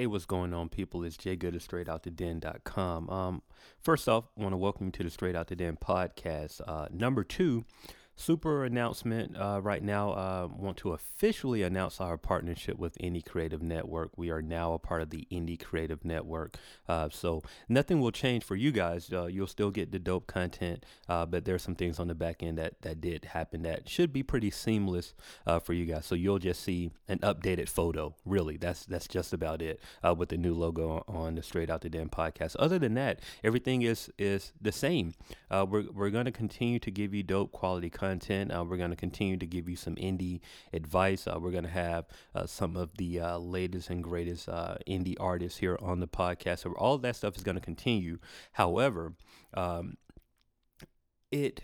Hey, what's going on, people? It's Jay Good of StraightOutTheDen.com. Um, first off, I want to welcome you to the Straight Out the Den podcast. Uh, number two, super announcement uh, right now. Uh, want to officially announce our partnership with Indie Creative Network. We are now a part of the Indie Creative Network. Uh, so nothing will change for you guys. Uh, you'll still get the dope content, uh, but there's some things on the back end that that did happen that should be pretty seamless uh, for you guys. So you'll just see an updated photo. Really, that's that's just about it with the new logo on the Straight Out the Den podcast. Other than that, everything is is the same. we're we're going to continue to give you dope quality content content. Uh, we're going to continue to give you some indie advice. Uh, we're going to have uh, some of the uh, latest and greatest uh, indie artists here on the podcast. So all that stuff is going to continue. However, um, it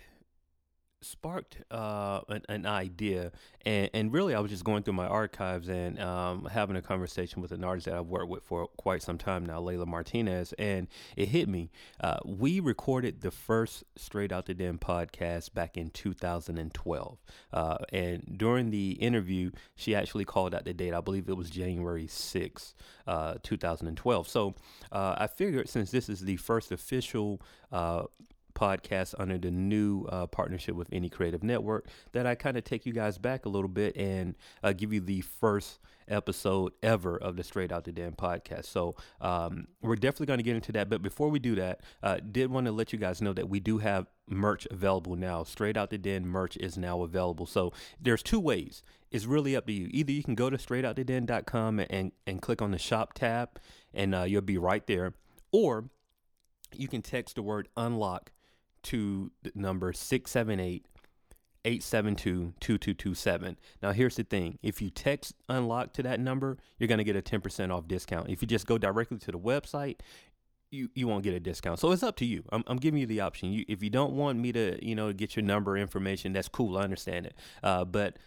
sparked uh, an, an, idea, and, and really, I was just going through my archives and um, having a conversation with an artist that I've worked with for quite some time now, Layla Martinez, and it hit me. Uh, we recorded the first Straight Out the Den podcast back in 2012, uh, and during the interview, she actually called out the date. I believe it was January 6, uh, 2012. So uh, I figured since this is the first official uh, podcast under the new uh, partnership with Indie Creative Network that I kind of take you guys back a little bit and uh, give you the first episode ever of the Straight Out the Den podcast. So um, we're definitely going to get into that. But before we do that, uh, did want to let you guys know that we do have merch available now. Straight Out the Den merch is now available. So there's two ways. It's really up to you. Either you can go to straightouttheden.com and, and click on the shop tab and uh, you'll be right there. Or you can text the word unlock to the number 678 872 2227. Now, here's the thing if you text unlock to that number, you're going to get a 10% off discount. If you just go directly to the website, you, you won't get a discount. So it's up to you. I'm, I'm giving you the option. You, if you don't want me to, you know, get your number information, that's cool. I understand it. Uh, but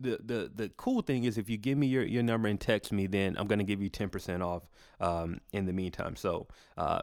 the, the the cool thing is if you give me your, your number and text me, then I'm gonna give you ten percent off um, in the meantime. So uh,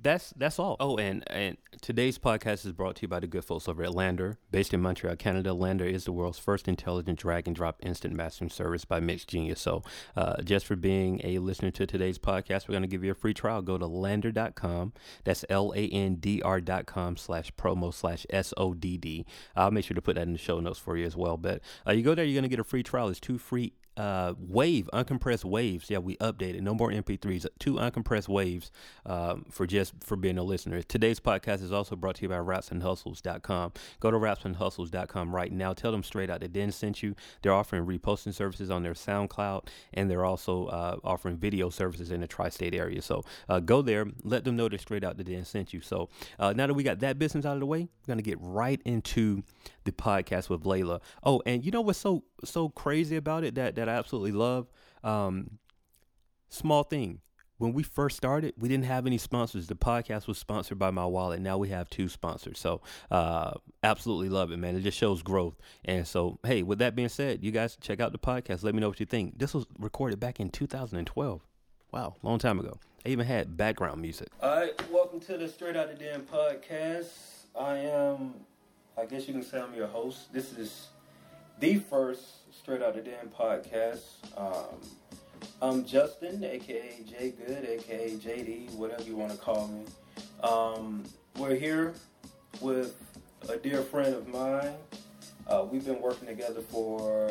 that's that's all. Oh, and and today's podcast is brought to you by the good folks over at LANDR, based in Montreal, Canada. LANDR is the world's first intelligent drag and drop instant mastering service by MixGenius. So, uh, just for being a listener to today's podcast, we're going to give you a free trial. Go to landr.com. That's L A N D R.com slash promo slash S O D D. I'll make sure to put that in the show notes for you as well. But uh, you go there, you're going to get a free trial. It's two free uh, wave uncompressed waves. Yeah, we updated. No more MP3s. Two uncompressed waves um, for just for being a listener. Today's podcast is also brought to you by rapsandhustles.com. Go to rapsandhustles.com right now. Tell them straight out that Den sent you. They're offering reposting services on their SoundCloud, and they're also uh, offering video services in the tri-state area. So uh, go there. Let them know that straight out that Den sent you. So uh, now that we got that business out of the way, we're gonna get right into the podcast with Layla. Oh, and you know what's so so crazy about it that that I absolutely love. Um, small thing. When we first started, we didn't have any sponsors. The podcast was sponsored by my wallet. Now we have two sponsors. So, uh, absolutely love it, man. It just shows growth. And so, hey, with that being said, you guys check out the podcast. Let me know what you think. This was recorded back in 2012. Wow, long time ago. I even had background music. All right, welcome to the Straight Out the Den podcast. I am, I guess you can say I'm your host. This is the first Straight Out of Den podcast. Um, I'm Justin, aka Jay Good, aka JD, whatever you want to call me. Um, we're here with a dear friend of mine. Uh, we've been working together for.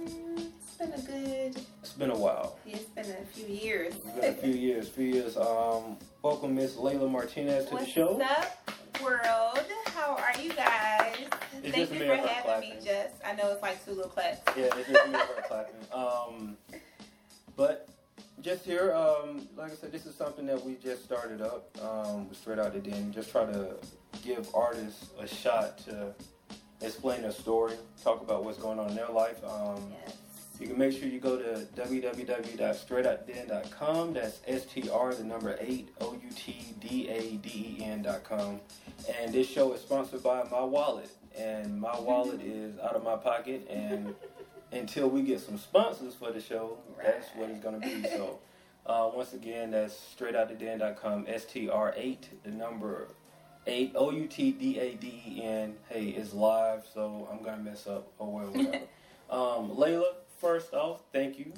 Mm, it's been a good. It's been a while. Yeah, it's been a few years. It's been a few years. Few years. Um, welcome, Miss Layla Martinez, to What's the show. What's up, world? How are you guys? It's Thank you for having clapping. me, Jess. I know it's like two little claps. Yeah, it's just me her clapping. Um, but just here, um, like I said, this is something that we just started up um, straight out the den. Just try to give artists a shot to explain their story, talk about what's going on in their life. Um, Yes. You can make sure you go to www.straightoutden.com. That's S-T-R, the number 8, O-U-T-D-A-D-E-N dot com. And this show is sponsored by My Wallet. And My Wallet is out of my pocket. And until we get some sponsors for the show, that's what it's going to be. So uh, once again, that's straightouttheden.com, S-T-R-8, the number 8, O-U-T-D-A-D-E-N. Hey, it's live, so I'm going to mess up or whatever. um, Layla, first off, thank you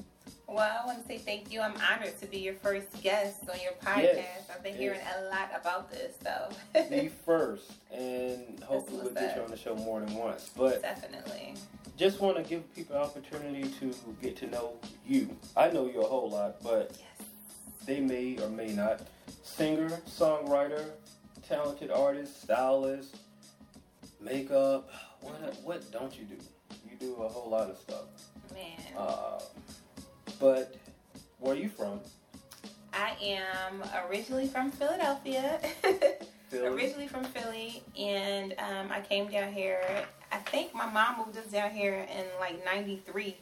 Well, I want to say thank you. I'm honored to be your first guest on your podcast. Yes, I've been yes. hearing a lot about this, so the first, and hopefully we'll get you on the show more than once. But definitely. just want to give people an opportunity to get to know you. I know you a whole lot, but Yes. they may or may not. Singer, songwriter, talented artist, stylist, makeup. What what don't you do? You do a whole lot of stuff. Man. Uh, but where are you from? I am originally from Philadelphia. Philly? originally from Philly, and um, I came down here. I think my mom moved us down here in like '93.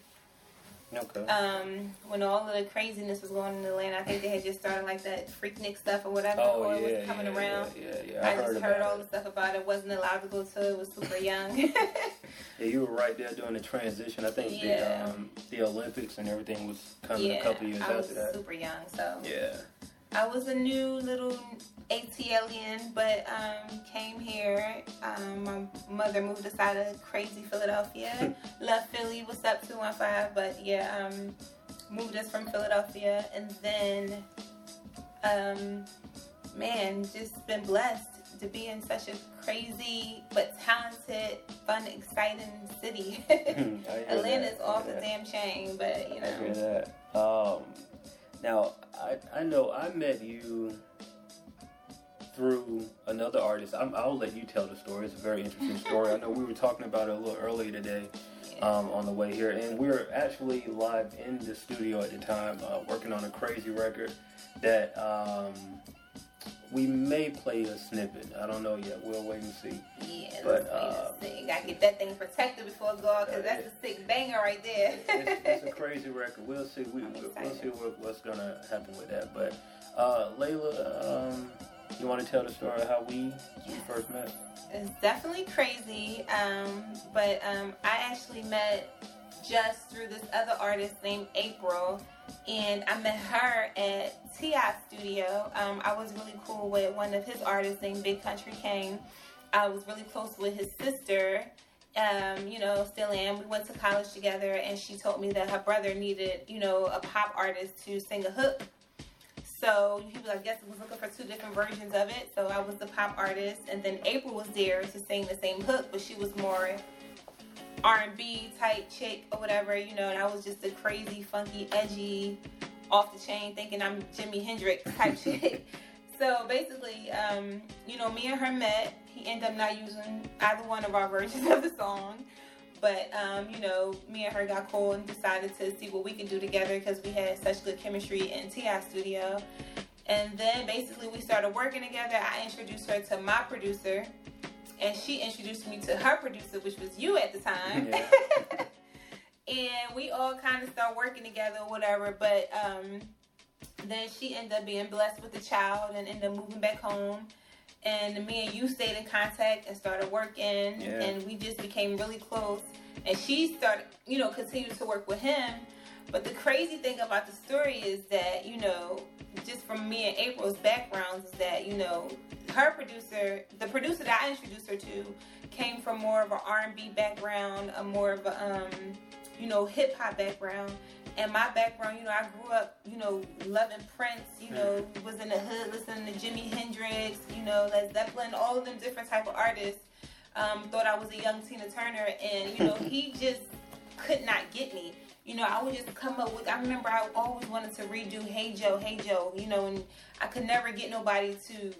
Okay. Um, when all of the craziness was going on in Atlanta, I think they had just started like that Freaknik stuff or whatever, oh or yeah, it was coming yeah, around. yeah, yeah, yeah. I, I, just heard, heard all it. the stuff about it. Wasn't allowed to go to it. Was super young. Yeah, you were right there during the transition. I think the um, the Olympics and everything was coming a couple years I was after that. super young, so Yeah. I was a new little ATLian, but um, came here. Um, my mother moved us out of crazy Philadelphia. Love Philly. What's up, two one five? But yeah, um, moved us from Philadelphia, and then, um, man, just been blessed to be in such a crazy but talented, fun, exciting city. Atlanta's that. Off the damn chain, but you I hear know, that. Um, now I I know I met you through another artist. I'm, I'll let you tell the story. It's a very interesting story. I know we were talking about it a little earlier today. um, on the way here, and we were actually live in the studio at the time, uh, working on a crazy record that um, we may play a snippet. I don't know yet. We'll wait and see. Yeah, But, uh. Gotta get that thing protected before it go out, cause that's a sick banger right there. It's, it's a crazy record. We'll see. We, we'll see what, what's gonna happen with that. But uh, Layla, um, you want to tell the story of how we, we Yes. first met? It's definitely crazy, um, but um, I actually met just through this other artist named April, and I met her at TI Studio. Um, I was really cool with one of his artists named Big Country Kane. I was really close with his sister. Um, you know, still am. We went to college together, and she told me that her brother needed, you know, a pop artist to sing a hook. So he was, I guess, was looking for two different versions of it. So I was the pop artist, and then April was there to sing the same hook, but she was more R and B type chick or whatever, you know. And I was just a crazy, funky, edgy, off the chain, thinking I'm Jimi Hendrix type chick. So basically, um, you know, me and her met. He ended up not using either one of our versions of the song. But, um, you know, me and her got cool and decided to see what we could do together because we had such good chemistry in TI Studio. And then basically we started working together. I introduced her to my producer, and she introduced me to her producer, which was you at the time. Yeah. and we all kind of start working together or whatever. But um, then she ended up being blessed with a child and ended up moving back home. And me and you stayed in contact and started working, Yeah. and we just became really close. And she started, you know, continued to work with him. But the crazy thing about the story is that, you know, just from me and April's backgrounds, is that, you know, her producer, the producer that I introduced her to, came from more of an R&B background, a more of a, um, you know, hip hop background. And my background, you know, I grew up, you know, loving Prince, you know, was in the hood listening to Jimi Hendrix, you know, Led Zeppelin, all of them different type of artists. Um, thought I was a young Tina Turner, and you know, he just could not get me. You know, I would just come up with. I remember I always wanted to redo Hey Joe, Hey Joe. You know, and I could never get nobody to,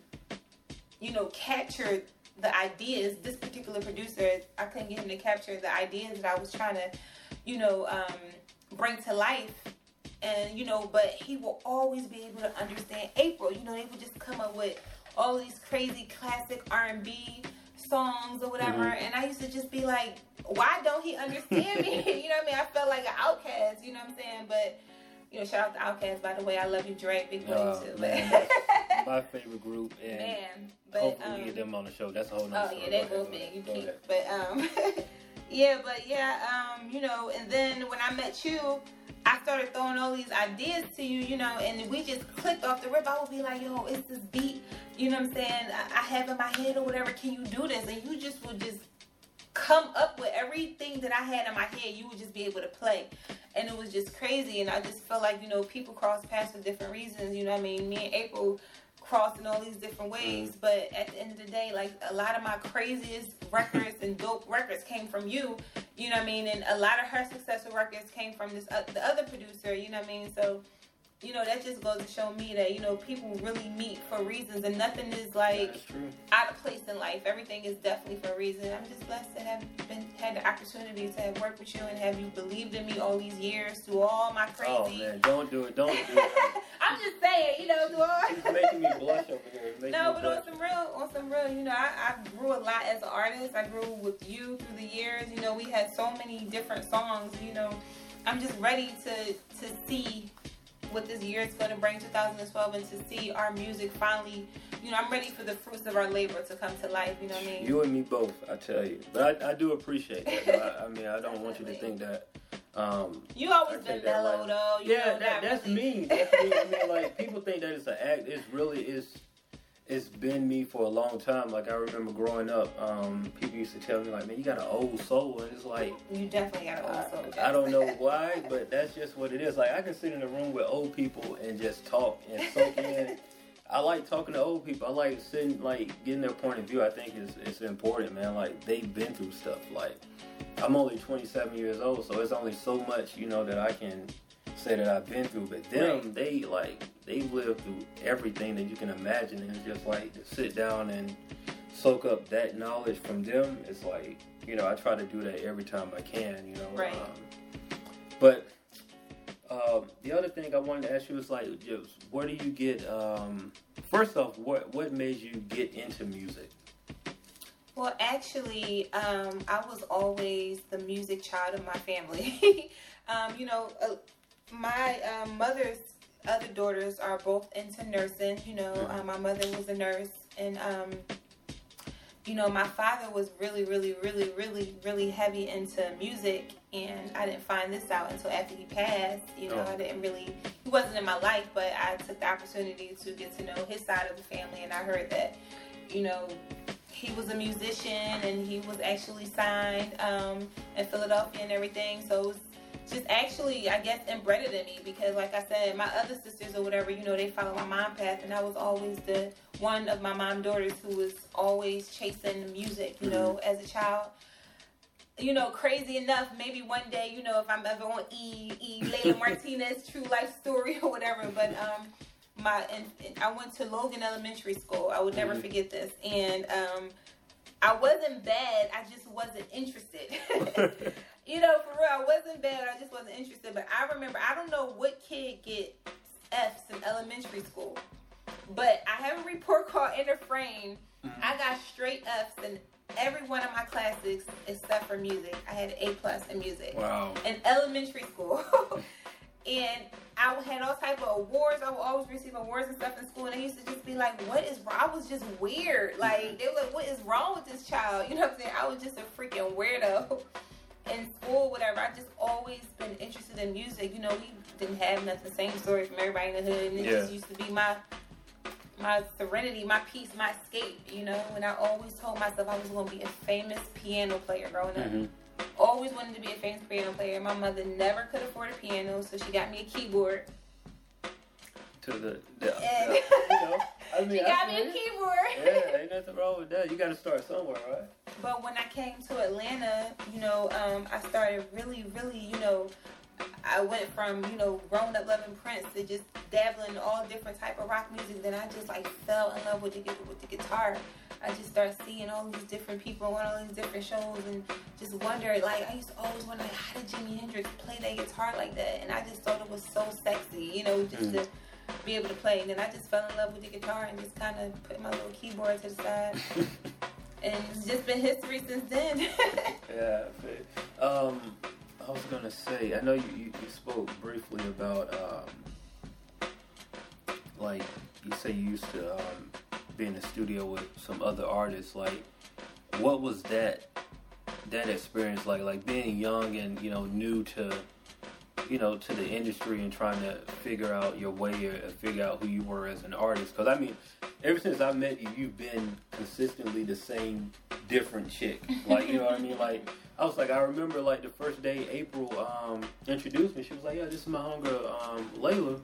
you know, capture the ideas. This particular producer, I couldn't get him to capture the ideas that I was trying to, you know, um, bring to life. And you know, but he will always be able to understand April. You know, they would just come up with all these crazy classic R and B songs or whatever. Mhm. And I used to just be like, why don't he understand me? you know what I mean? I felt like an outcast. You know what I'm saying? But you know, shout out to Outkast by the way. I love you, Drake. Big love Oh, you too. man, My favorite group, and man, but hopefully um, we get them on the show. That's a whole Oh yeah, they will be. You keep, but um, yeah, but yeah, um, you know, and then when I met you, I started throwing all these ideas to you, you know, and we just clicked off the rip. I would be like, yo, it's this beat, you know what I'm saying? I, I have in my head or whatever. Can you do this? And you just would just come up with everything that I had in my head. You would just be able to play, and it was just crazy. And I just felt like you know people cross paths for different reasons. You know, what I mean, me and April crossed in all these different ways. Mm. But at the end of the day, like a lot of my craziest records and dope records came from you. You know what I mean? And a lot of her successful records came from this uh, the other producer. You know what I mean? So you know, that just goes to show me that, you know, people really meet for reasons and nothing is like out of place in life. Everything is definitely for a reason. I'm just blessed to have been had the opportunity to have worked with you and have you believed in me all these years through all my crazy. Oh man, don't do it, don't do it. I'm just saying, you know, through all. It's making me blush over here. No, but blush. on some real, on some real, you know, I, I grew a lot as an artist. I grew with you through the years. You know, we had so many different songs. You know, I'm just ready to to see what this year is going to bring 2012 and to see our music finally you know i'm ready for the fruits of our labor to come to life you know what i mean? You and me both i tell you. But i, I do appreciate that I, I, mean i don't want you to think that um, you always been mellow though. Yeah know, that, that's really. me. That's me. I mean like people think that it's an act. It's really is it's been me for a long time. Like I remember growing up, um, people used to tell me like, "Man, you got an old soul," and it's like you definitely got an old soul. I, I don't know why, but that's just what it is. Like I can sit in a room with old people and just talk and soak in. I like talking to old people. I like sitting, like getting their point of view. I think is it's important, man. Like they've been through stuff. Like I'm only 27 years old, so it's only so much, you know, that I can say that I've been through, but them, right. they like they've lived through everything that you can imagine, and just like to sit down and soak up that knowledge from them. It's like you know I try to do that every time I can, you know. Right. Um, but um, the other thing I wanted to ask you was like, just, where do you get? Um, first off, what what made you get into music? Well, actually, um, I was always the music child of my family. um, you know, uh, my um, mother's other daughters are both into nursing. You know, um, my mother was a nurse, and um, you know, my father was really, really, really, really, really heavy into music. And I didn't find this out until after he passed. You know, oh. I didn't really, he wasn't in my life, but I took the opportunity to get to know his side of the family. And I heard that, you know, he was a musician and he was actually signed um, in Philadelphia and everything. So it was just actually, I guess, inbred in me because, like I said, my other sisters or whatever, you know, they follow my mom path, and I was always the one of my mom daughters who was always chasing the music, you mm-hmm. know, as a child. You know, crazy enough, maybe one day, you know, if I'm ever on E, E, Layla Martinez, True Life Story or whatever, but um, my and, and I went to Logan Elementary School. I would never mm-hmm. forget this, and um, I wasn't bad. I just wasn't interested. you know, for real, I wasn't bad. I just wasn't interested. But I remember, I don't know what kid get F's in elementary school, but I have a report card in a frame. Mm-hmm. I got straight F's in every one of my classes except for music. I had an A plus in music. Wow. In elementary school. and I had all type of awards. I would always receive awards and stuff in school, and they used to just be like, "What is wrong?" I was just weird. Like they were like, "What is wrong with this child?" You know what I'm saying? I was just a freaking weirdo in school, whatever. I just always been interested in music. You know, we didn't have nothing, same story from everybody in the hood, and it yeah. just used to be my my serenity, my peace, my escape. You know, and I always told myself I was going to be a famous piano player growing up. Mm-hmm always wanted to be a famous piano player. My mother never could afford a piano, so she got me a keyboard. To the, the, and, the you know, I mean, she got me a keyboard. Yeah, ain't nothing wrong with that. You got to start somewhere, right? But when I came to Atlanta, you know, um, I started really, really, you know, I went from you know growing up loving Prince to just dabbling in all different type of rock music. Then I just like fell in love with the with the guitar. I just started seeing all these different people on all these different shows and just wondered, like, I used to always wonder, like, how did Jimi Hendrix play that guitar like that? And I just thought it was so sexy, you know, just mm. to be able to play. And then I just fell in love with the guitar and just kind of put my little keyboard to the side. and it's just been history since then. yeah. Um, I was gonna say, I know you, you, you spoke briefly about, um, like, you say you used to um, be in the studio with some other artists, like what was that that experience like? Like being young and you know new to you know to the industry and trying to figure out your way or figure out who you were as an artist. Because I mean, ever since I met you, you've been consistently the same different chick. Like, you know what I mean? Like, I was like, I remember like the first day April um, introduced me. She was like, "Yeah, this is my homegirl, um, Layla,"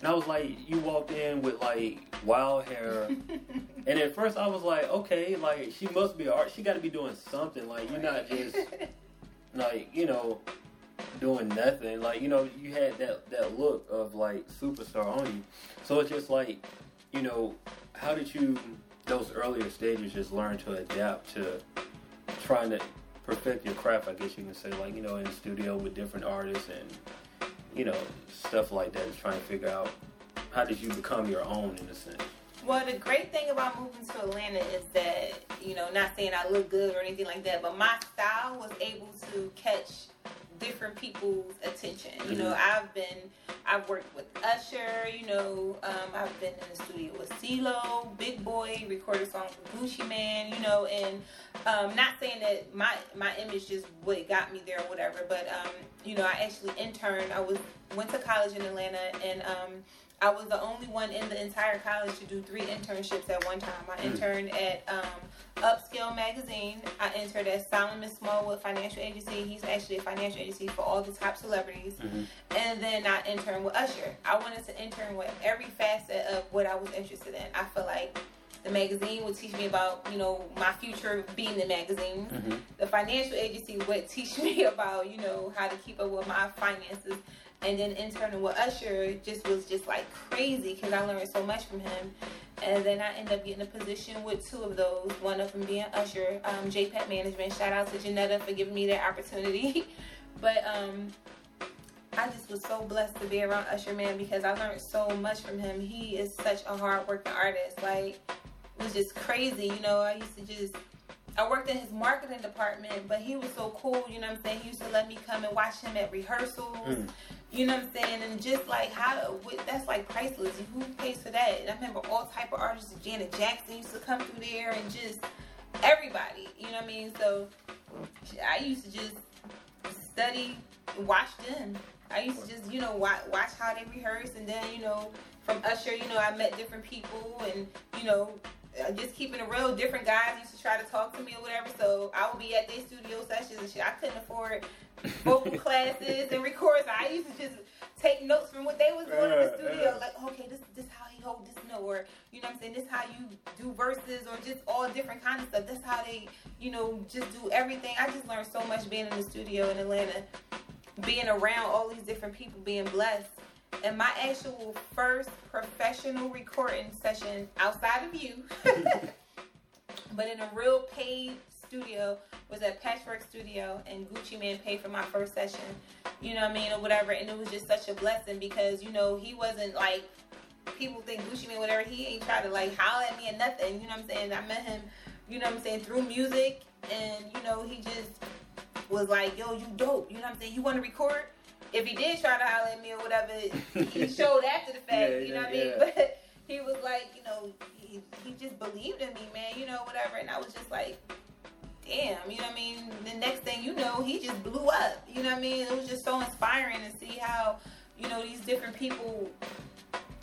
and I was like, "You walked in with like wild hair," and at first I was like, "Okay, like she must be art. She got to be doing something. Like you're not just like you know doing nothing. Like you know you had that that look of like superstar on you. So it's just like you know how did you those earlier stages just learn to adapt to trying to perfect your craft, I guess you can say, like, you know, in the studio with different artists and, you know, stuff like that is trying to figure out how did you become your own in a sense. Well, the great thing about moving to Atlanta is that, you know, not saying I look good or anything like that, but my style was able to catch different people's attention. You know, mm-hmm. I've been, I've worked with Usher. You know, um, I've been in the studio with CeeLo, Big Boi, recorded songs with Gucci Mane. You know, and um, not saying that my my image just what got me there or whatever, but um, you know, I actually interned. I was went to college in Atlanta and um, I was the only one in the entire college to do three internships at one time. I hmm. interned at um, Upscale Magazine. I interned at Solomon Smallwood Financial Agency. He's actually a financial agency for all the top celebrities. Mm-hmm. And then I interned with Usher. I wanted to intern with every facet of what I was interested in. I feel like the magazine would teach me about, you know, my future being the magazine. Mm-hmm. The financial agency would teach me about, you know, how to keep up with my finances and then interning with Usher just was just like crazy because I learned so much from him. And then I ended up getting a position with two of those. One of them being Usher, um, JPET Management. Shout out to Janetta for giving me that opportunity. but um, I just was so blessed to be around Usher Man because I learned so much from him. He is such a hard working artist. Like it was just crazy. You know, I used to just I worked in his marketing department, but he was so cool, you know what I'm saying? He used to let me come and watch him at rehearsals. Mm. You know what I'm saying? And just like how that's like priceless. Who pays for that? And I remember all type of artists. Janet Jackson used to come through there, and just everybody. You know what I mean? So I used to just study, watch them. I used to just you know watch, watch how they rehearse, and then you know from Usher, you know I met different people, and you know uh, just keeping it real. Different guys used to try to talk to me or whatever. So I would be at their studio sessions and shit. I couldn't afford vocal classes and records. I used to just take notes from what they was doing in the studio. Like, okay, this this how he hold this note, or you know what I'm saying, this how you do verses, or just all different kind of stuff. That's how they, you know, just do everything. I just learned so much being in the studio in Atlanta, being around all these different people, being blessed. And my actual first professional recording session outside of you, but in a real paid studio was at Patchwerk Studio and Gucci Mane paid for my first session, you know what I mean, or whatever. And it was just such a blessing because, you know, he wasn't like, people think Gucci Mane, whatever, he ain't try to like holler at me or nothing, you know what I'm saying? I met him, you know what I'm saying, through music and, you know, he just was like, yo, you dope, you know what I'm saying? You want to record? If he did try to holler at me or whatever, he showed after the fact, yeah, you know what yeah. I mean? But he was like, you know, he, he just believed in me, man, you know, whatever. And I was just like, damn, you know what I mean? The next thing you know, he just blew up. You know what I mean? It was just so inspiring to see how, you know, these different people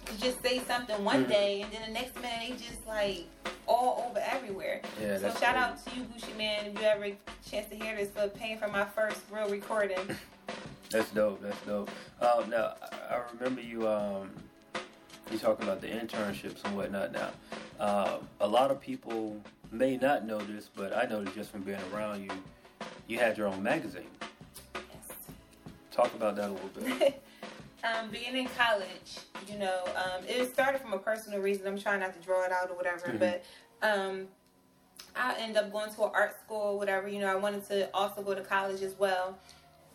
could just say something one mm-hmm. day and then the next minute they just like all over everywhere. Yeah, so shout out to you, Gucci Man, if you ever chance to hear this, for paying for my first real recording. That's dope. That's dope. Um, now I remember you. Um, you talking about the internships and whatnot. Now, uh, a lot of people may not know this, but I know this just from being around you. You had your own magazine. Yes. Talk about that a little bit. um, being in college, you know, um, it started from a personal reason. I'm trying not to draw it out or whatever, mm-hmm. but um, I ended up going to an art school or whatever. You know, I wanted to also go to college as well.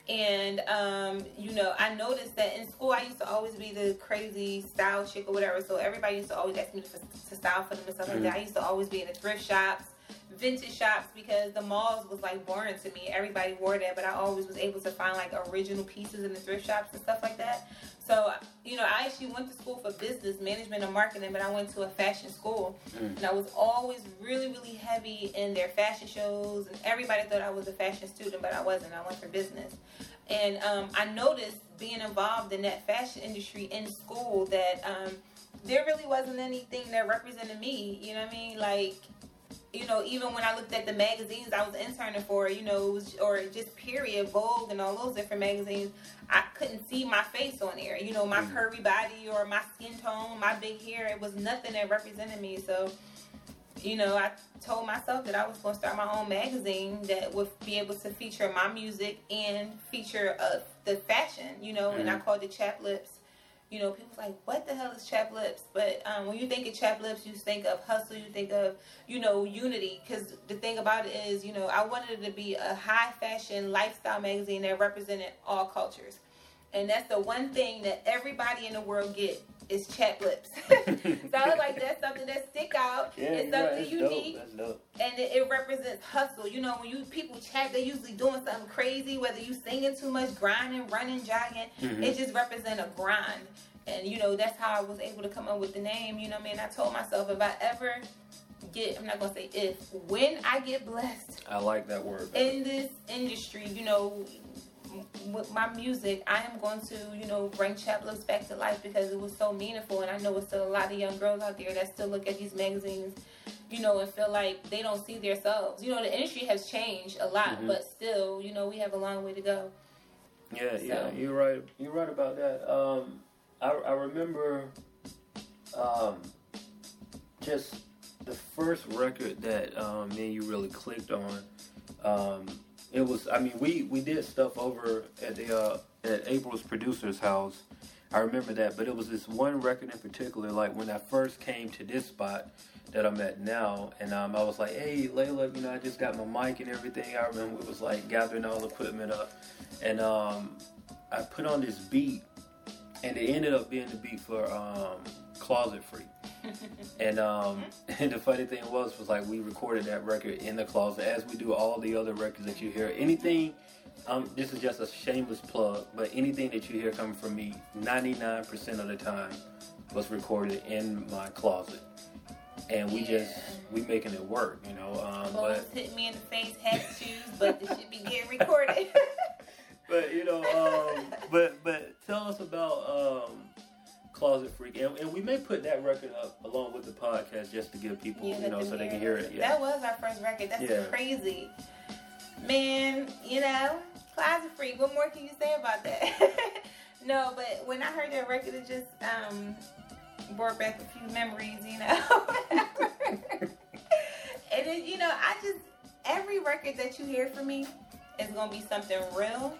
And um, you know, I noticed that in school I used to always be the crazy style chick or whatever. So everybody used to always ask me to, to style for them and stuff mm-hmm. like that. I used to always be in the thrift shops, vintage shops because the malls was like boring to me. Everybody wore that, but I always was able to find like original pieces in the thrift shops and stuff like that. So, you know, I actually went to school for business management and marketing, but I went to a fashion school. Mm. And I was always really, really heavy in their fashion shows. And everybody thought I was a fashion student, but I wasn't. I went for business. And um, I noticed being involved in that fashion industry in school that um, there really wasn't anything that represented me. You know what I mean? Like, you know, even when I looked at the magazines I was interning for, you know, was, or just period, Vogue and all those different magazines, I couldn't see my face on there. You know, my mm. curvy body or my skin tone, my big hair, it was nothing that represented me. So, you know, I told myself that I was going to start my own magazine that would be able to feature my music and feature uh, the fashion, you know, mm. and I mm-hmm. called it Chap Lips you know, people's like, what the hell is chap lips? But um, when you think of chap lips, you think of hustle, you think of, you know, unity. Because the thing about it is, you know, I wanted it to be a high fashion lifestyle magazine that represented all cultures. And that's the one thing that everybody in the world get is chap lips. so I was like, that's something that stick out. Yeah, it's something right. unique. And it, it, represents hustle. You know, when you people chat, they're usually doing something crazy, whether you singing too much, grinding, running, jogging. Mm-hmm. It just represents a grind. And you know, that's how I was able to come up with the name. You know I mean? I told myself if I ever get I'm not gonna say if, when I get blessed. I like that word. In this industry, you know, with my music, I am going to, you know, bring Chap back to life because it was so meaningful. And I know it's still a lot of young girls out there that still look at these magazines, you know, and feel like they don't see themselves. You know, the industry has changed a lot, mm-hmm. but still, you know, we have a long way to go. Yeah, so. yeah, you're right. You're right about that. Um, I, I remember um, just the first record that um, me and you really clicked on. Um, it was I mean we we did stuff over at the uh, at April's producer's house. I remember that, but it was this one record in particular. Like when I first came to this spot that I'm at now, and um, I was like, "Hey, Layla, you know, I just got my mic and everything." I remember it was like gathering all the equipment up, and um, I put on this beat, and it ended up being the beat for um, Closet Freak. and um, and the funny thing was was like we recorded that record in the closet as we do all the other records that you hear. Anything, um, this is just a shameless plug, but anything that you hear coming from me, 99% of the time was recorded in my closet. And we yeah. just we making it work, you know. Um, Clothes but hit me in the face, hat, shoes, but this should be getting recorded. but you know, um, but but tell us about um, Closet Freak, and, and, we may put that record up along with the podcast just to give people, yeah, you know, so they can hear it. Yeah. That was our first record. That's yeah. crazy, man. You know, Closet Freak. What more can you say about that? no, but when I heard that record, it just um, brought back a few memories. You know, and then you know, I just every record that you hear from me is gonna be something real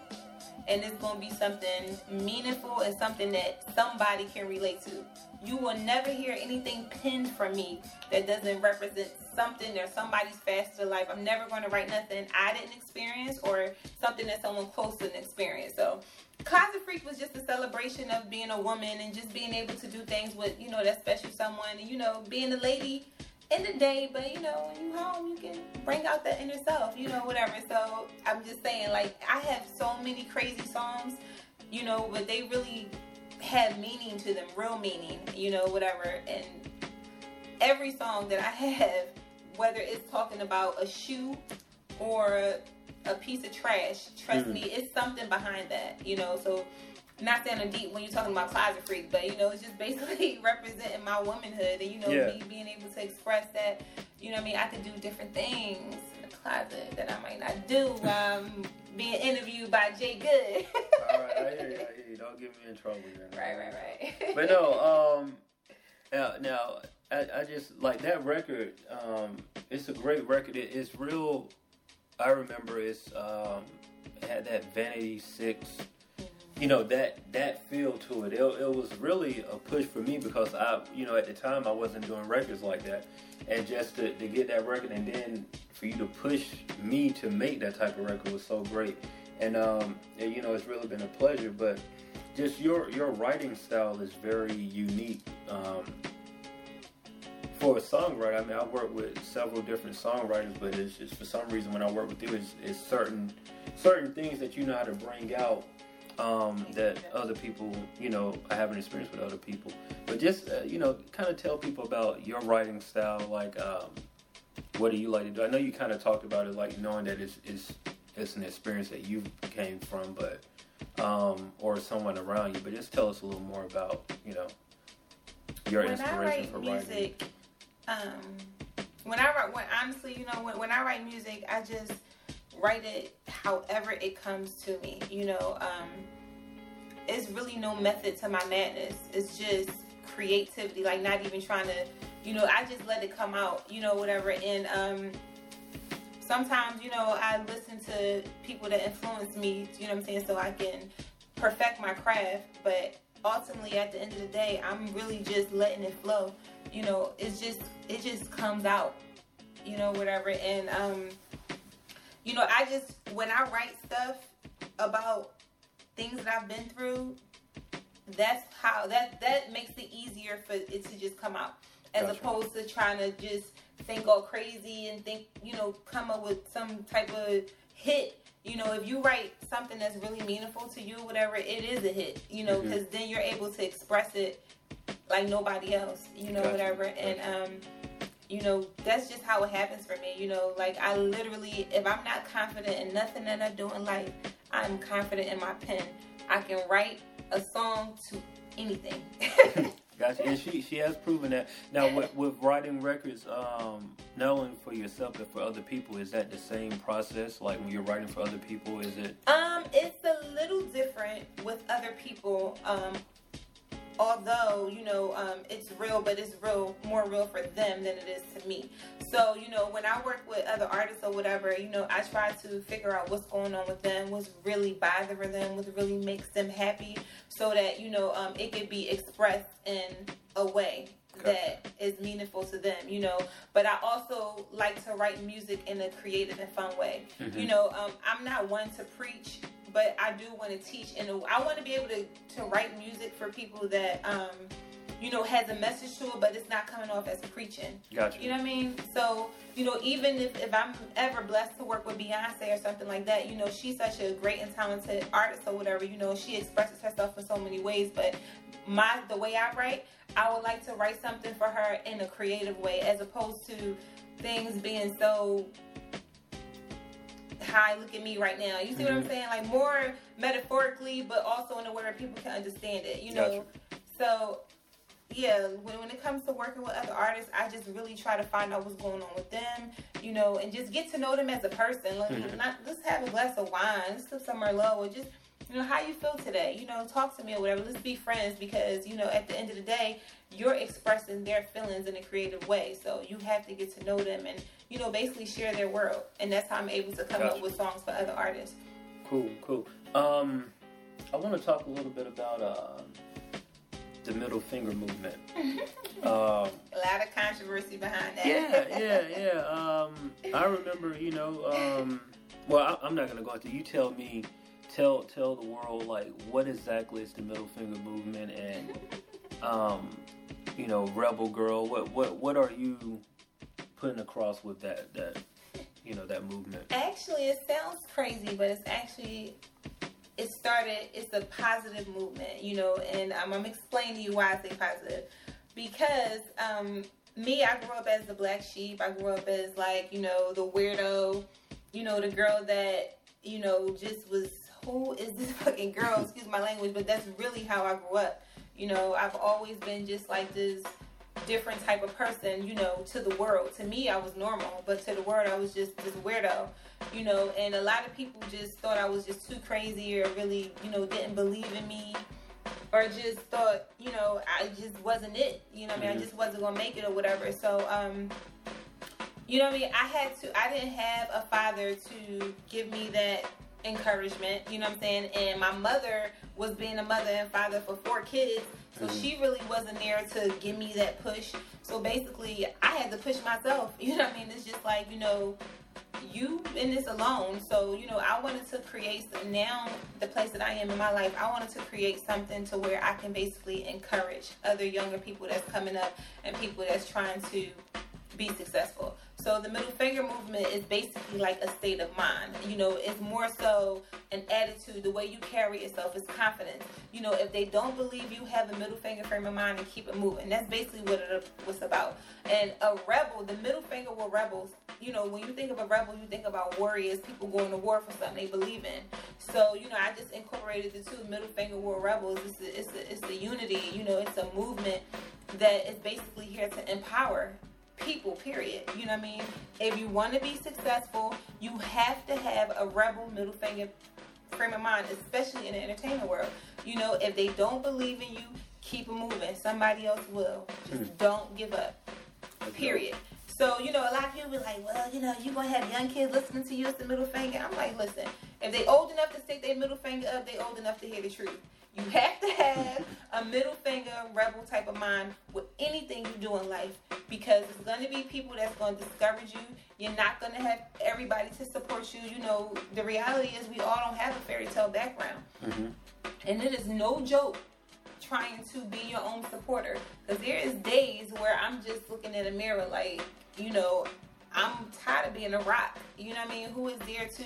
and it's going to be something meaningful and something that somebody can relate to. You will never hear anything pinned from me that doesn't represent something or somebody's faster life. I'm never going to write nothing I didn't experience or something that someone close to experience. So, Closet Freak was just a celebration of being a woman and just being able to do things with, you know, that special someone and, you know, being a lady in the day, but you know, when you home, you can bring out the inner self, you know, whatever. So I'm just saying, like, I have so many crazy songs, you know, but they really have meaning to them, real meaning, you know, whatever. And every song that I have, whether it's talking about a shoe or a piece of trash, trust mm. me, it's something behind that, you know. So not saying deep when you're talking about closet freak, but you know, it's just basically representing my womanhood and you know, yeah. me being able to express that, you know I mean, I could do different things in the closet that I might not do. Um being interviewed by Jay Good. All right, I hear you, I hear you. Don't get me in trouble here. Right, right, right. but no, um now, now I, I just like that record, um, it's a great record. It, it's real I remember it's um had that Vanity Six you know that that feel to it. it. It was really a push for me because I, you know, at the time I wasn't doing records like that, and just to, to get that record and then for you to push me to make that type of record was so great. And um, and, you know, it's really been a pleasure. But just your your writing style is very unique. Um, for a songwriter, I mean, I work with several different songwriters, but it's just for some reason when I work with you, it's, it's certain certain things that you know how to bring out um, that other people, you know, I haven't experienced with other people. But just, uh, you know, kind of tell people about your writing style. Like, um, what do you like to do? I know you kind of talked about it, like knowing that it's, it's, it's an experience that you came from, but um, or someone around you. But just tell us a little more about, you know, your when inspiration for music, writing. Um, when I write, when honestly, you know, when, when I write music, I just write it however it comes to me. You know, um, it's really no method to my madness. It's just creativity, like not even trying to, you know, I just let it come out, you know, whatever. And um, sometimes, you know, I listen to people that influence me, you know what I'm saying, so I can perfect my craft. But ultimately, at the end of the day, I'm really just letting it flow. You know, it's just, it just comes out, you know, whatever. And, um, you know, I just, when I write stuff about things that I've been through, that's how that that makes it easier for it to just come out as gotcha. opposed to trying to just think all crazy and think you know come up with some type of hit you know if you write something that's really meaningful to you whatever it is a hit you know because mm-hmm. then you're able to express it like nobody else you know gotcha. whatever and um you know that's just how it happens for me you know like i literally if i'm not confident in nothing that i do in life i'm confident in my pen i can write a song to anything. gotcha. And she she has proven that. Now with, with writing records, um, not only for yourself but for other people, is that the same process? Like when you're writing for other people, is it? Um, it's a little different with other people. Um, although you know um, it's real but it's real more real for them than it is to me so you know when i work with other artists or whatever you know i try to figure out what's going on with them what's really bothering them what really makes them happy so that you know um, it can be expressed in a way that is meaningful to them, you know. But I also like to write music in a creative and fun way. Mm-hmm. You know, um, I'm not one to preach but I do want to teach and I want to be able to, to write music for people that um, you know has a message to it, but it's not coming off as preaching. Gotcha. You know what I mean? So you know, even if, if I'm ever blessed to work with Beyonce or something like that, you know, she's such a great and talented artist or whatever. You know, she expresses herself in so many ways, but my the way I write, I would like to write something for her in a creative way, as opposed to things being so hi, look at me right now. You see mm-hmm. what I'm mm-hmm. saying? Like more metaphorically, but also in a way where people can understand it. You know, gotcha. so yeah, when, when it comes to working with other artists, I just really try to find out what's going on with them, you know, and just get to know them as a person. Like, mm-hmm. not just have a glass of wine, let's go somewhere low, or just you know how you feel today. You know, talk to me or whatever. Let's be friends because you know at the end of the day, you're expressing their feelings in a creative way. So you have to get to know them and you know, basically share their world. And that's how I'm able to come gotcha. up with songs for other artists. Cool, cool. Um, I want to talk a little bit about uh, the middle finger movement. um, a lot of controversy behind that. Yeah, yeah, yeah. Um, I remember, you know, um, well, I, am not going to go into. You tell me, tell tell the world like what exactly is the middle finger movement and, um, you know, rebel girl. What what what are you putting across with that that you know that movement? Actually, it sounds crazy, but it's actually it started. It's a positive movement, you know, and I'm explaining to you why I say positive because um, me, I grew up as the black sheep. I grew up as like you know the weirdo, you know the girl that you know just was who is this fucking girl? Excuse my language, but that's really how I grew up. You know, I've always been just like this different type of person, you know, to the world. To me, I was normal, but to the world, I was just this weirdo, you know. And a lot of people just thought I was just too crazy, or really, you know, didn't believe in me, or just thought, you know, I just wasn't it. You know, I mean, mm-hmm. I just wasn't gonna make it or whatever. So, um, you know, I mean, I had to. I didn't have a father to give me that encouragement. You know what I'm saying? And my mother was being a mother and father for four kids so mm-hmm. she really wasn't there to give me that push. So basically, I had to push myself. You know what I mean? It's just like, you know, you in this alone. So, you know, I wanted to create now the place that I am in my life. I wanted to create something to where I can basically encourage other younger people that's coming up and people that's trying to be successful. So the middle finger movement is basically like a state of mind. You know, it's more so an attitude, the way you carry yourself is confidence. You know, if they don't believe you, have a middle finger frame of mind and keep it moving. That's basically what it was about. And a rebel, the middle finger were rebels. You know, when you think of a rebel, you think about warriors, people going to war for something they believe in. So, you know, I just incorporated the two middle finger war rebels. It's a, it's it's unity. You know, it's a movement that is basically here to empower people, period. You know what I mean? If you want to be successful, you have to have a rebel middle finger frame of mind, especially in the entertainment world. You know, if they don't believe in you, keep it moving. Somebody else will. Just mm. don't give up. Period. So, you know, a lot of people be like, well, you know, you going to have young kids listening to you as the middle finger. I'm like, listen, if they old enough to stick their middle finger up, they old enough to hear the truth. You have to have a middle finger rebel type of mind with anything you do in life because it's going to be people that's going to discourage you. You're not going to have everybody to support you. You know, the reality is we all don't have a fairy tale background. Mm-hmm. And it is no joke trying to be your own supporter because there is days where I'm just looking in a mirror like, you know, I'm tired of being a rock. You know what I mean? Who is there to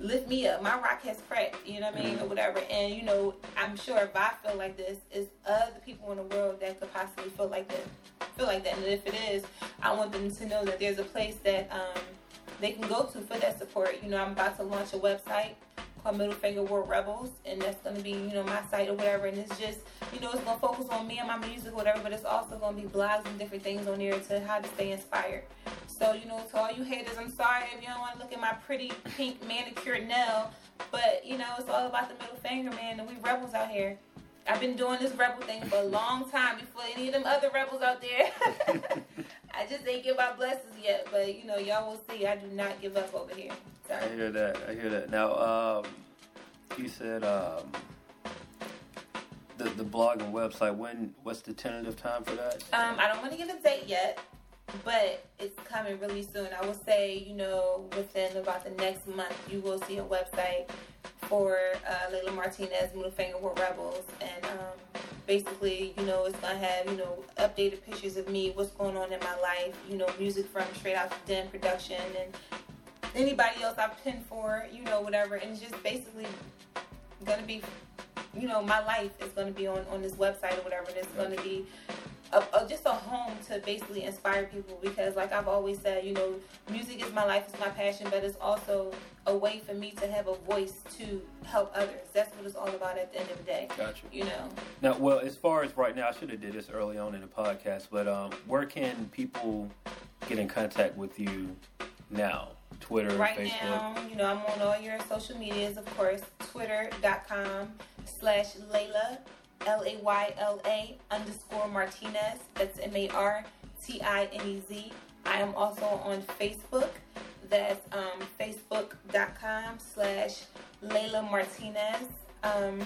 lift me up. My rock has cracked, you know what I mean, mm-hmm. or whatever. And you know, I'm sure if I feel like this, it's other people in the world that could possibly feel like that, feel like that. And if it is, I want them to know that there's a place that um, they can go to for that support. You know, I'm about to launch a website called Middle Finger World Rebels, and that's going to be, you know, my site or whatever. And it's just, you know, it's going to focus on me and my music or whatever, but it's also going to be blogs and different things on there to how to stay inspired. So, you know, to all you haters, I'm sorry if you don't want to look at my pretty pink manicured nail, but, you know, it's all about the middle finger, man, and we rebels out here. I've been doing this rebel thing for a long time before any of them other rebels out there. I just ain't give out blessings yet, but you know, y'all will see. I do not give up over here. Sorry. I hear that. I hear that. Now, um, you said um, the the blog and website. When? What's the tentative time for that? Um, I don't want to give a date yet, but it's coming really soon. I will say, you know, within about the next month, you will see a website for uh, Layla Martinez, Middle Finger with Rebels, and um, basically, you know, it's gonna have you know updated pictures of me, what's going on in my life, you know, music from Straight Out the Den production, and anybody else I've pinned for, you know, whatever, and it's just basically gonna be, you know, my life is gonna be on on this website or whatever, and it's gonna be a, a, just a home to basically inspire people because like I've always said, you know, music is my life, it's my passion, but it's also a way for me to have a voice to help others. That's what it's all about at the end of the day. Gotcha. You know. Now, well, as far as right now, I should have did this early on in the podcast, but um, where can people get in contact with you now? Twitter, right Facebook. now, you know, I'm on all your social medias, of course. Twitter.com slash Layla L A Y L A underscore Martinez. That's M A R T I N E Z. I am also on Facebook. That's um, facebook.com slash Layla Martinez. Um,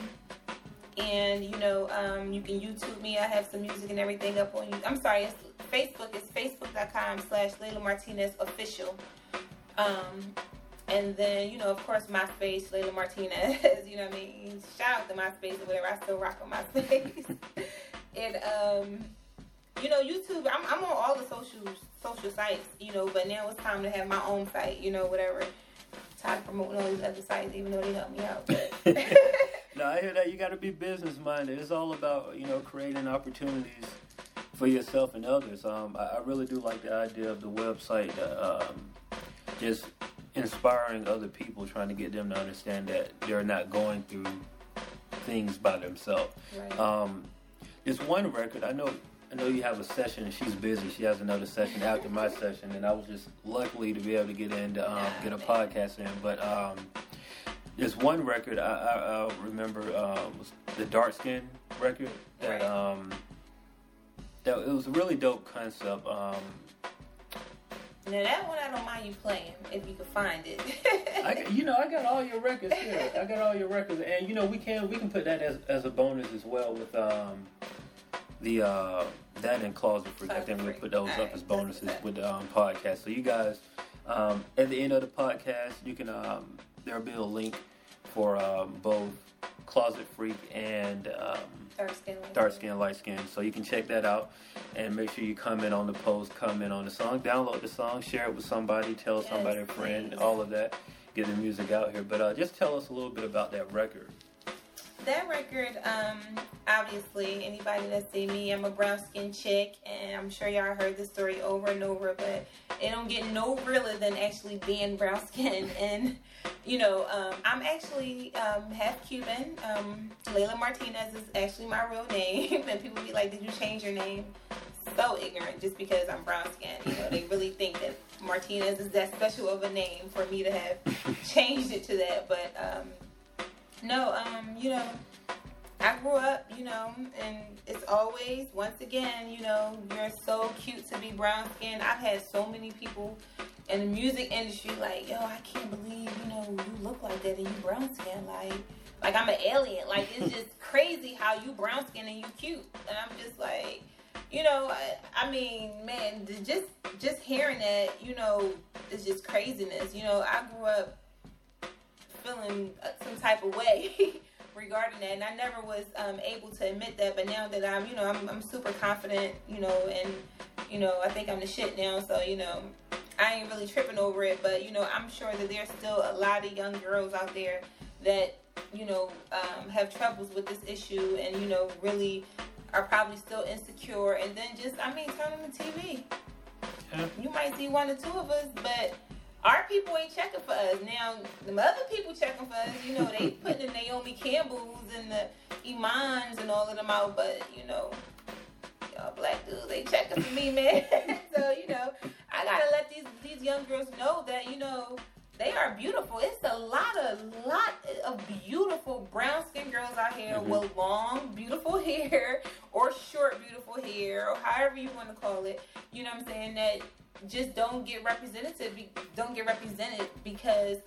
and you know, um, you can YouTube me. I have some music and everything up on you. I'm sorry, it's Facebook. It's facebook.com slash Layla Martinez official. Um, and then, you know, of course, MySpace, Layla Martinez, you know what I mean? Shout out to MySpace or whatever. I still rock on MySpace. and, um, you know, YouTube, I'm, I'm on all the social social sites, you know, but now it's time to have my own site, you know, whatever. Tired of promoting all these other sites, even though they help me out. no, I hear that. You got to be business minded. It's all about, you know, creating opportunities for yourself and others. Um, I, I really do like the idea of the website. Uh, um, just inspiring other people, trying to get them to understand that they're not going through things by themselves. Right. Um, there's one record I know. I know you have a session and she's busy. She has another session after my session, and I was just luckily to be able to get in to um, get a podcast in. But um, there's one record I, I, I remember um, was the Dark Skin record that right. um, that it was a really dope concept. Now that one I don't mind you playing if you can find it. I, you know, I got all your records here. I got all your records, and you know, we can we can put that as, as a bonus as well with um the uh that and closet freak. I think we put those all up right. as bonuses with the um, podcast. So you guys, um, at the end of the podcast, you can um there'll be a link for um, both closet freak and um, dark skin, light dark skin, light skin. So you can check that out and make sure you comment on the post, comment on the song, download the song, share it with somebody, tell yes, somebody, a friend, please. all of that. Get the music out here. But uh, just tell us a little bit about that record. That record, um, obviously, anybody that see me, I'm a brown skinned chick, and I'm sure y'all heard the story over and over, but it don't get no realer than actually being brown skinned. And, you know, um, I'm actually um, half Cuban. Um, Layla Martinez is actually my real name, and people be like, Did you change your name? so ignorant just because I'm brown skinned. You know, they really think that Martinez is that special of a name for me to have changed it to that. But um, no, um, you know, I grew up, you know, and it's always, once again, you know, you're so cute to be brown skinned. I've had so many people in the music industry like, yo, I can't believe, you know, you look like that and you brown skinned. Like, like I'm an alien. Like, it's just crazy how you brown skinned and you cute. And I'm just like, you know, I, I mean, man, just just hearing that, you know, is just craziness. You know, I grew up feeling uh, some type of way regarding that, and I never was um, able to admit that. But now that I'm, you know, I'm, I'm super confident, you know, and you know, I think I'm the shit now. So you know, I ain't really tripping over it. But you know, I'm sure that there's still a lot of young girls out there that you know um, have troubles with this issue, and you know, really are probably still insecure. And then just, I mean, turn on the TV. Yeah. You might see one or two of us, but our people ain't checking for us. Now, the other people checking for us, you know, they putting the Naomi Campbells and the Imans and all of them out, but, you know, y'all black dudes ain't checking for me, man. so, you know, I gotta let these, these young girls know that, you know, they are beautiful. It's a lot of lot of beautiful brown skinned girls out here mm-hmm. with long, beautiful hair or short, beautiful hair or however you want to call it. You know what I'm saying? That just don't get representative, don't get represented because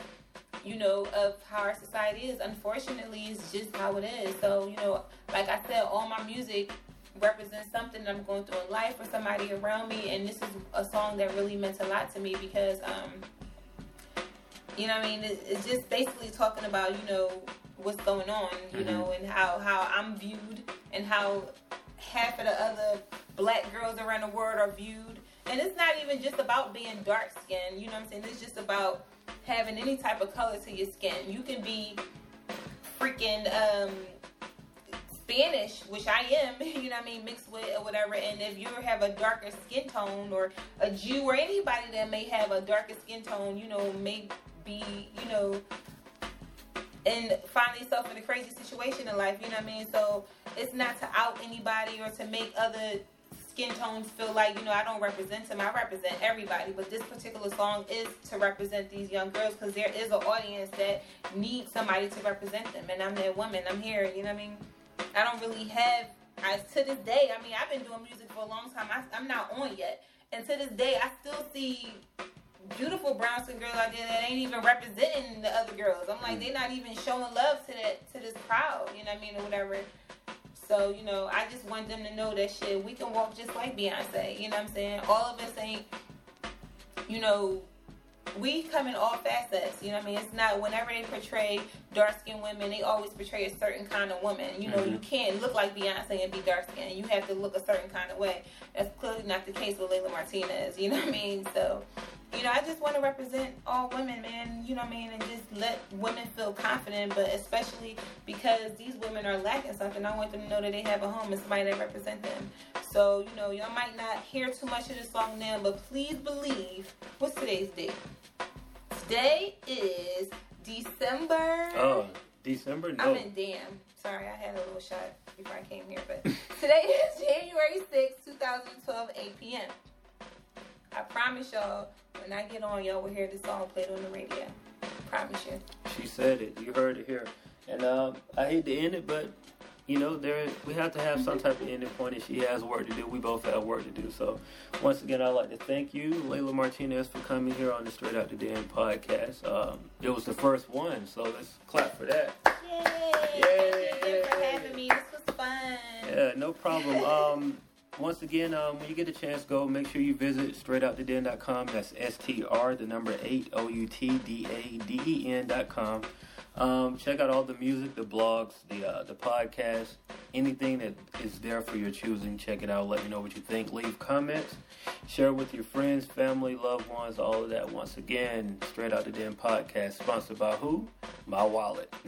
you know of how our society is. Unfortunately, it's just how it is. So you know, like I said, all my music represents something that I'm going through in life or somebody around me, and this is a song that really meant a lot to me because um you know what I mean? It's just basically talking about, you know, what's going on, you mm-hmm. know, and how, how I'm viewed and how half of the other black girls around the world are viewed. And it's not even just about being dark skinned, you know what I'm saying? It's just about having any type of color to your skin. You can be freaking um, Spanish, which I am, you know what I mean, mixed with or whatever. And if you have a darker skin tone or a Jew or anybody that may have a darker skin tone, you know, may be, you know, and find yourself in a crazy situation in life, you know what I mean? So it's not to out anybody or to make other skin tones feel like, you know, I don't represent them. I represent everybody. But this particular song is to represent these young girls because there is an audience that needs somebody to represent them. And I'm that woman. I'm here, you know what I mean? I don't really have, I, to this day, I mean, I've been doing music for a long time. I, I'm not on yet. And to this day, I still see beautiful brown skin girls out there that ain't even representing the other girls. I'm like, they're not even showing love to that to this crowd, you know what I mean, or whatever. So, you know, I just want them to know that shit, we can walk just like Beyonce, you know what I'm saying? All of us ain't, you know, we come in all facets. You know what I mean? It's not whenever they portray dark skinned women, they always portray a certain kind of woman. You know, mm-hmm. you can't look like Beyonce and be dark skinned. You have to look a certain kind of way. That's clearly not the case with Layla Martinez. You know what I mean? So, you know, I just want to represent all women, man. You know what I mean? And just let women feel confident, but especially because these women are lacking something, I want them to know that they have a home and somebody that represent them. So, you know, y'all might not hear too much of this song now, but please believe. What's today's date? Today is December. Oh, December? No. I mean, damn. Sorry, I had a little shot before I came here, but today is January 6, 2012, 8 p.m. I promise y'all, when I get on, y'all will hear this song played on the radio. I promise you. She said it. You heard it here. And um, I hate to end it, but you know, there we have to have some type of ending point, and she has work to do. We both have work to do. So, once again, I'd like to thank you, Layla Martinez, for coming here on the Straight Out the Den podcast. Um, it was the first one, so let's clap for that. Yay! Yay! Thank you for having me. This was fun. Yeah, no problem. Um, once again, um, when you get a chance, go make sure you visit straightouttoden.com. That's S T R, the number eight, O U T D A D E N.com. Um, check out all the music, the blogs, the uh, the podcast, anything that is there for your choosing. Check it out. Let me know what you think. Leave comments. Share with your friends, family, loved ones, all of that. Once again, Straight Out the Den podcast, sponsored by who? My wallet.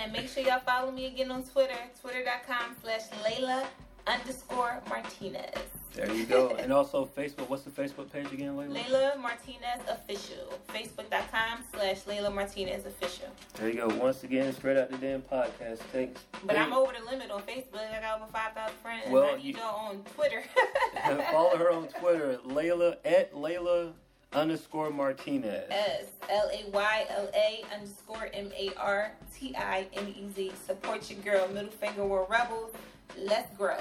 And make sure y'all follow me again on Twitter, twitter.com slash Layla underscore Martinez. There you go. and also Facebook. What's the Facebook page again, Layla? Layla Martinez Official. Facebook.com slash Layla Martinez Official. There you go. Once again, Straight Out the Den podcast. Thanks. But I'm over the limit on Facebook. I got over 5,000 friends. Well, How do you, you- go on Twitter? Follow her on Twitter, Layla at Layla underscore Martinez. S L A Y L A underscore M A R T I N E Z. Support your girl. Middle finger, we're rebels. Let's grow.